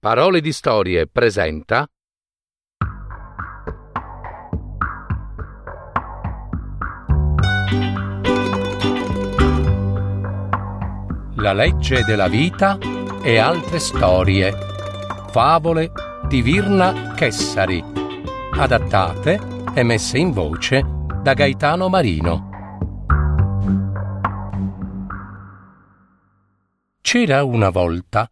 Parole di Storie presenta La legge della vita e altre storie. Favole di Virna Chessari. Adattate e messe in voce da Gaetano Marino. C'era una volta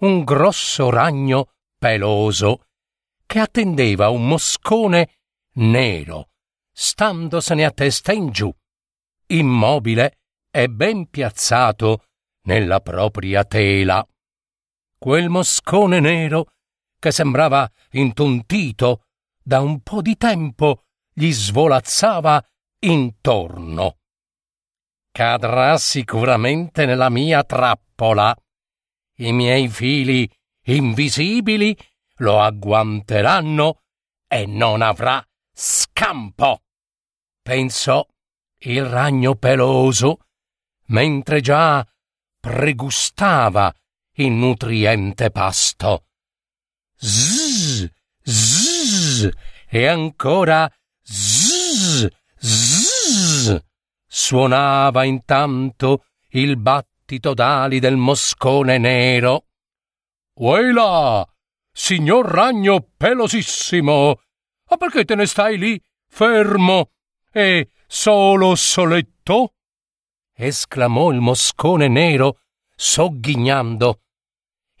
un grosso ragno peloso che attendeva un moscone nero, standosene a testa in giù, immobile e ben piazzato nella propria tela. Quel moscone nero, che sembrava intontito, da un po' di tempo gli svolazzava intorno. Cadrà sicuramente nella mia trappola. I miei fili invisibili lo agguanteranno e non avrà scampo. Pensò il ragno peloso, mentre già pregustava il nutriente pasto. Zzz, zzz, e ancora zzz, zzz. Suonava intanto il battito d'ali del moscone nero. Uela, signor ragno pelosissimo, ma perché te ne stai lì, fermo e solo soletto? esclamò il moscone nero, sogghignando.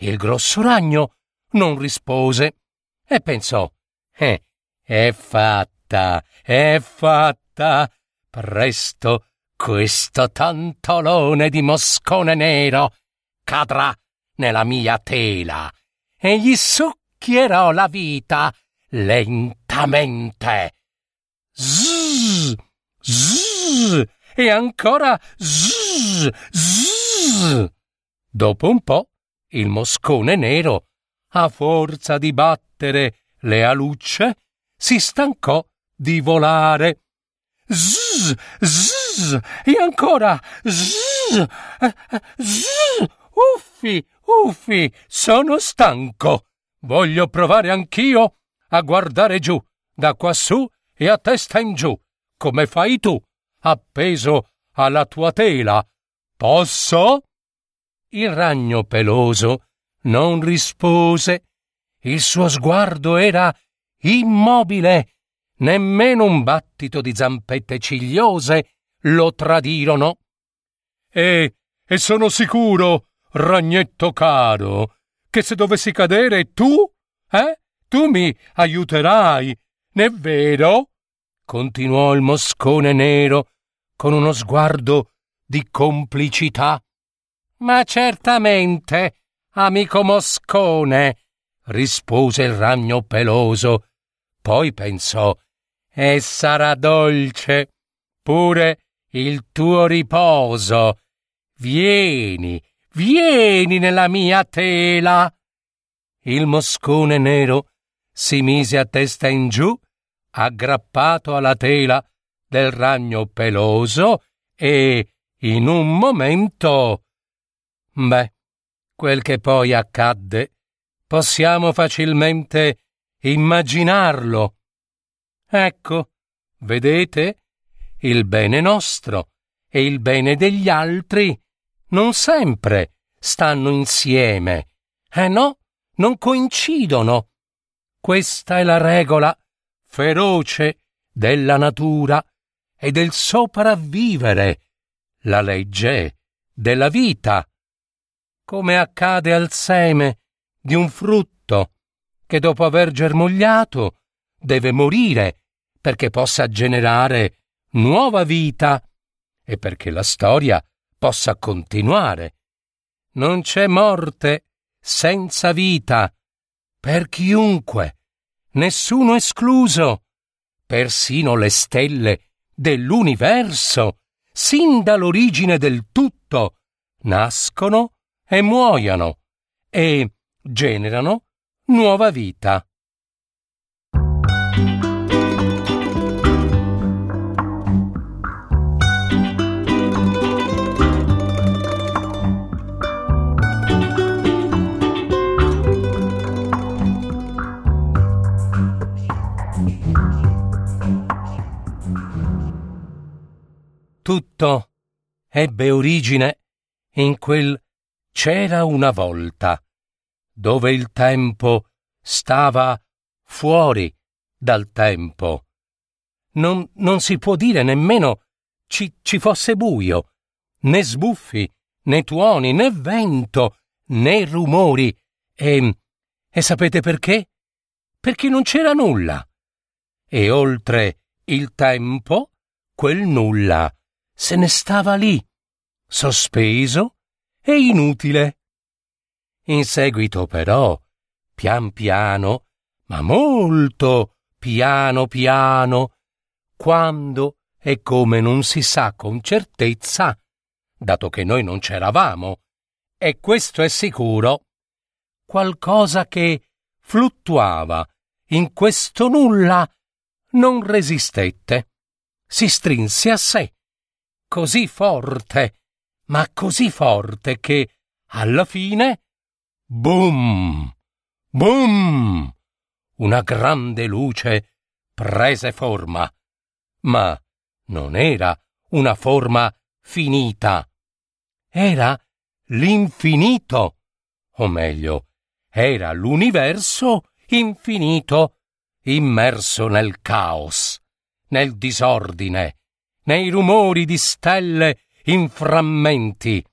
Il grosso ragno non rispose e pensò: Eh, è fatta, è fatta. Presto questo tantolone di moscone nero cadrà nella mia tela e gli succhierò la vita lentamente. Zzz, zzz, e ancora zzz, zzz. Dopo un po' il moscone nero, a forza di battere le alucce, si stancò di volare. Zzz, zzz, e ancora zzz, zzz. Uffi, uffi, sono stanco. Voglio provare anch'io a guardare giù, da quassù e a testa in giù, come fai tu appeso alla tua tela. Posso? Il ragno peloso non rispose. Il suo sguardo era immobile. Nemmeno un battito di zampette cigliose lo tradirono. E, e sono sicuro, ragnetto caro, che se dovessi cadere tu, eh, tu mi aiuterai, n'è vero? continuò il moscone nero con uno sguardo di complicità. Ma certamente, amico moscone, rispose il ragno peloso. Poi pensò, e sarà dolce pure il tuo riposo. Vieni, vieni nella mia tela. Il moscone nero si mise a testa in giù aggrappato alla tela del ragno peloso e in un momento. Beh, quel che poi accadde possiamo facilmente immaginarlo. Ecco, vedete, il bene nostro e il bene degli altri non sempre stanno insieme. Eh no, non coincidono. Questa è la regola feroce della natura e del sopravvivere, la legge della vita, come accade al seme di un frutto che dopo aver germogliato deve morire perché possa generare nuova vita e perché la storia possa continuare. Non c'è morte senza vita per chiunque nessuno escluso. Persino le stelle dell'universo, sin dall'origine del tutto, nascono e muoiono e generano nuova vita. Tutto ebbe origine in quel c'era una volta, dove il tempo stava fuori dal tempo. Non, non si può dire nemmeno ci, ci fosse buio, né sbuffi, né tuoni, né vento, né rumori. E, e sapete perché? Perché non c'era nulla. E oltre il tempo, quel nulla se ne stava lì, sospeso e inutile. In seguito, però, pian piano, ma molto piano piano, quando e come non si sa con certezza, dato che noi non c'eravamo, e questo è sicuro, qualcosa che fluttuava. In questo nulla non resistette, si strinse a sé, così forte, ma così forte che, alla fine, boom, boom, una grande luce prese forma, ma non era una forma finita, era l'infinito, o meglio, era l'universo infinito immerso nel caos, nel disordine, nei rumori di stelle in frammenti,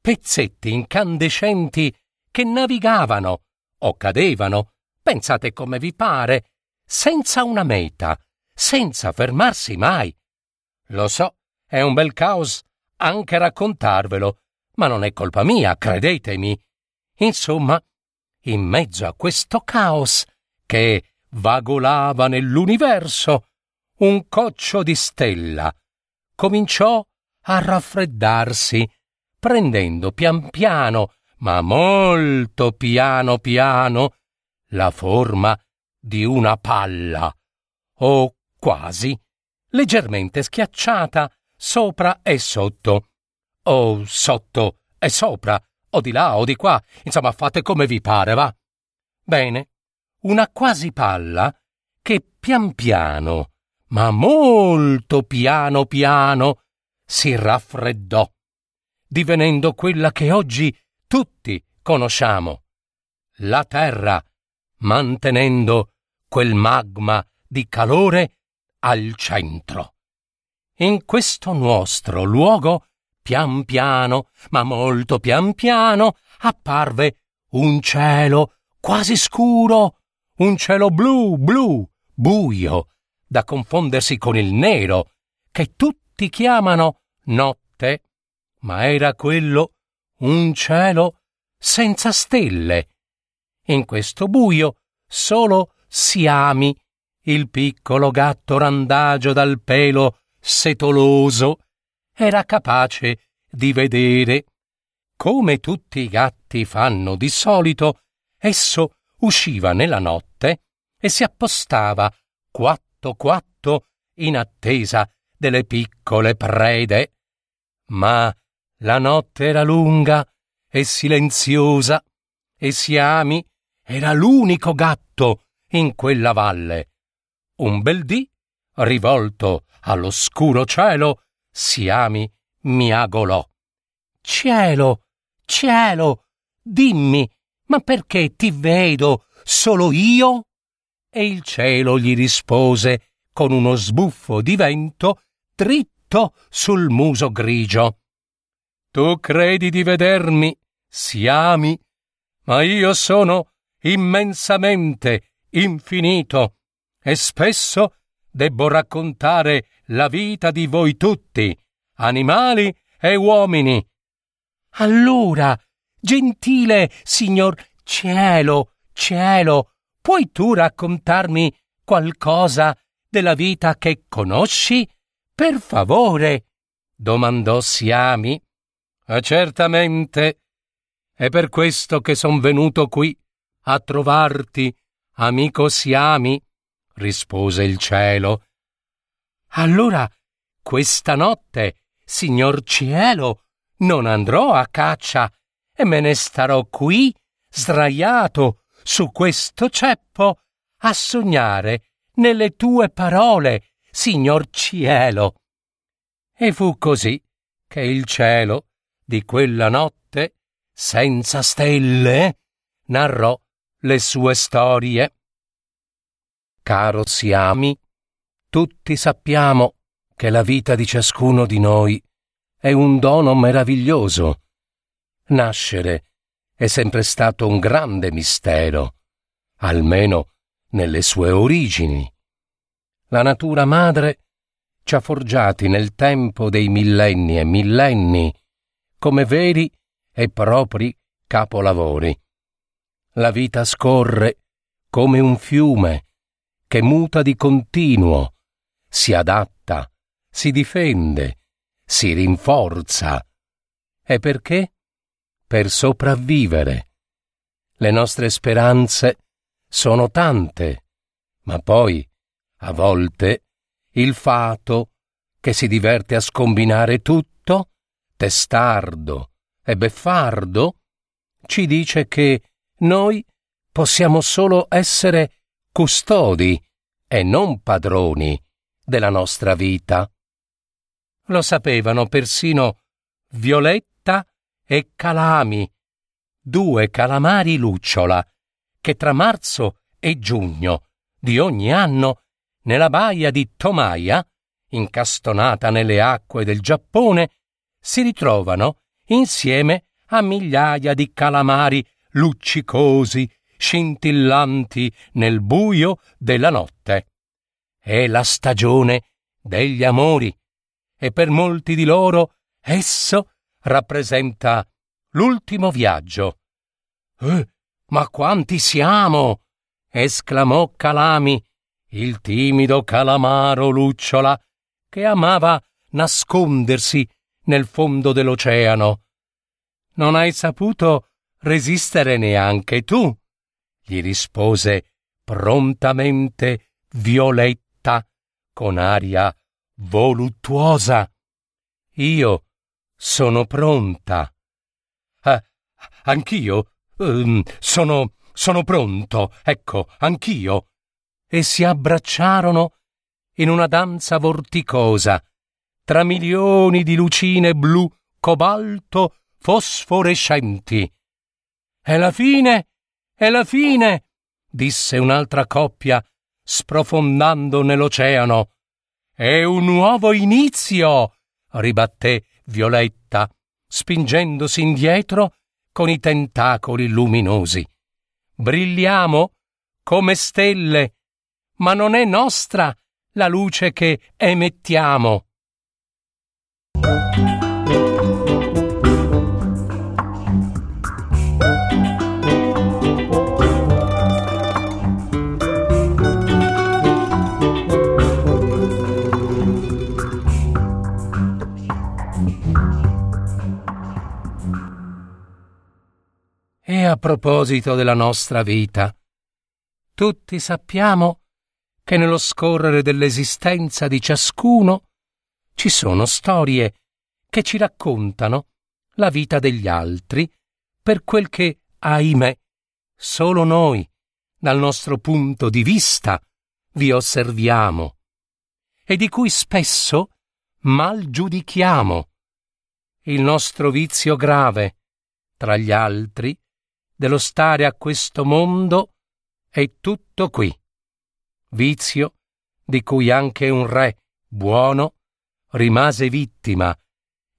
pezzetti incandescenti che navigavano o cadevano, pensate come vi pare, senza una meta, senza fermarsi mai. Lo so, è un bel caos anche raccontarvelo, ma non è colpa mia, credetemi. Insomma, in mezzo a questo caos che vagolava nell'universo, un coccio di stella cominciò a raffreddarsi, prendendo pian piano, ma molto piano piano, la forma di una palla, o quasi, leggermente schiacciata sopra e sotto, o sotto e sopra, o di là o di qua, insomma fate come vi pare, va. Bene, una quasi palla che pian piano, ma molto piano piano, si raffreddò, divenendo quella che oggi tutti conosciamo, la Terra, mantenendo quel magma di calore al centro. In questo nostro luogo, pian piano, ma molto pian piano, apparve un cielo quasi scuro, un cielo blu, blu, buio, da confondersi con il nero, che tutti chiamano notte, ma era quello un cielo senza stelle. In questo buio solo Siami, il piccolo gatto randagio dal pelo setoloso, era capace di vedere. Come tutti i gatti fanno di solito, esso usciva nella notte e si appostava quatto quatto in attesa delle piccole prede. Ma la notte era lunga e silenziosa e Siami era l'unico gatto in quella valle. Un bel dì, rivolto all'oscuro cielo, Siami miagolò. Cielo, cielo, dimmi, ma perché ti vedo solo io? E il cielo gli rispose con uno sbuffo di vento dritto sul muso grigio. Tu credi di vedermi, siami, ma io sono immensamente infinito e spesso debbo raccontare la vita di voi tutti, animali e uomini. Allora, gentile signor cielo, cielo, puoi tu raccontarmi qualcosa della vita che conosci? Per favore, domandò Siami. Ah, certamente. È per questo che son venuto qui a trovarti, amico Siami, rispose il cielo. Allora, questa notte, signor cielo, non andrò a caccia e me ne starò qui, sdraiato su questo ceppo, a sognare nelle tue parole, signor cielo. E fu così che il cielo di quella notte, senza stelle, narrò le sue storie. Caro Siami, tutti sappiamo che la vita di ciascuno di noi è un dono meraviglioso. Nascere è sempre stato un grande mistero, almeno nelle sue origini. La natura madre ci ha forgiati nel tempo dei millenni e millenni come veri e propri capolavori. La vita scorre come un fiume che muta di continuo, si adatta, si difende, si rinforza. E perché? Per sopravvivere. Le nostre speranze sono tante, ma poi, a volte, il fato, che si diverte a scombinare tutto, testardo e beffardo, ci dice che noi possiamo solo essere custodi e non padroni della nostra vita. Lo sapevano persino Violetta e Calami, due calamari lucciola, che tra marzo e giugno di ogni anno nella baia di Tomaia, incastonata nelle acque del Giappone, si ritrovano insieme a migliaia di calamari luccicosi, scintillanti nel buio della notte. È la stagione degli amori e per molti di loro esso rappresenta l'ultimo viaggio. Eh, ma quanti siamo! esclamò Calami, il timido calamaro lucciola, che amava nascondersi nel fondo dell'oceano. Non hai saputo resistere neanche tu, gli rispose prontamente Violetta con aria voluttuosa. Io sono pronta. Ah, anch'io um, sono, sono pronto, ecco, anch'io. E si abbracciarono in una danza vorticosa, tra milioni di lucine blu, cobalto, fosforescenti. È la fine, è la fine, disse un'altra coppia, sprofondando nell'oceano. È un nuovo inizio, ribatté Violetta, spingendosi indietro con i tentacoli luminosi. Brilliamo come stelle, ma non è nostra la luce che emettiamo. A proposito della nostra vita, tutti sappiamo che nello scorrere dell'esistenza di ciascuno ci sono storie che ci raccontano la vita degli altri per quel che, ahimè, solo noi, dal nostro punto di vista, vi osserviamo e di cui spesso mal giudichiamo. Il nostro vizio grave, tra gli altri, dello stare a questo mondo è tutto qui. Vizio di cui anche un re buono rimase vittima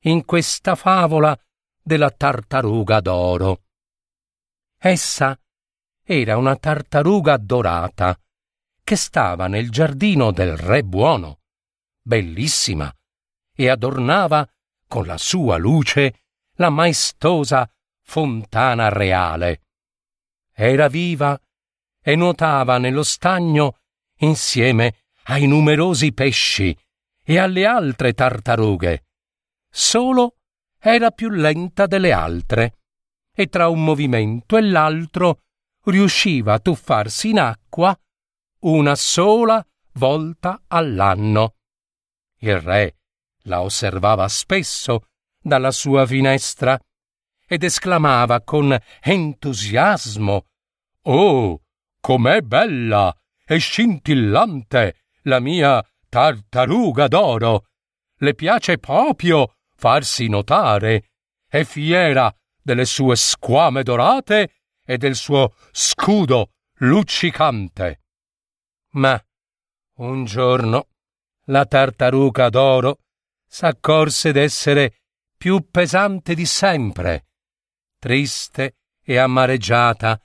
in questa favola della tartaruga d'oro. Essa era una tartaruga dorata che stava nel giardino del re buono, bellissima, e adornava con la sua luce la maestosa fontana reale. Era viva e nuotava nello stagno insieme ai numerosi pesci e alle altre tartarughe. Solo era più lenta delle altre e tra un movimento e l'altro riusciva a tuffarsi in acqua una sola volta all'anno. Il re la osservava spesso dalla sua finestra ed esclamava con entusiasmo Oh, com'è bella e scintillante la mia tartaruga d'oro! le piace proprio farsi notare, è fiera delle sue squame dorate e del suo scudo luccicante. Ma un giorno la tartaruga d'oro s'accorse d'essere più pesante di sempre. Triste e amareggiata,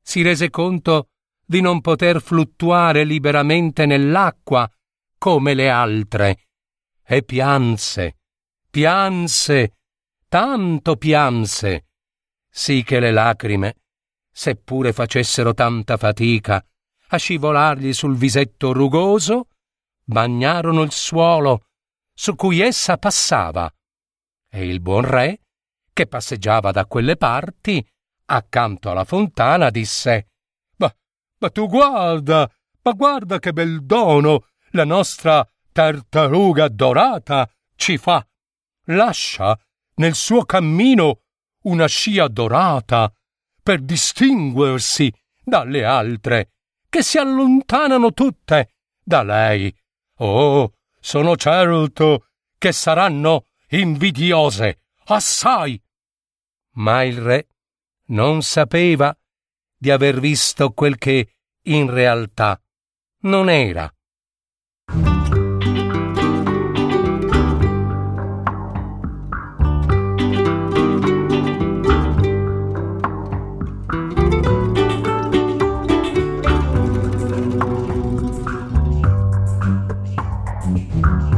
si rese conto di non poter fluttuare liberamente nell'acqua come le altre, e pianse, pianse, tanto pianse, sì che le lacrime, seppure facessero tanta fatica a scivolargli sul visetto rugoso, bagnarono il suolo su cui essa passava, e il buon re, che passeggiava da quelle parti, accanto alla fontana, disse Ma, ma tu guarda, ma guarda che bel dono la nostra tartaruga dorata ci fa. Lascia nel suo cammino una scia dorata per distinguersi dalle altre, che si allontanano tutte da lei. Oh, sono certo che saranno invidiose, assai. Ma il re non sapeva di aver visto quel che in realtà non era. Thank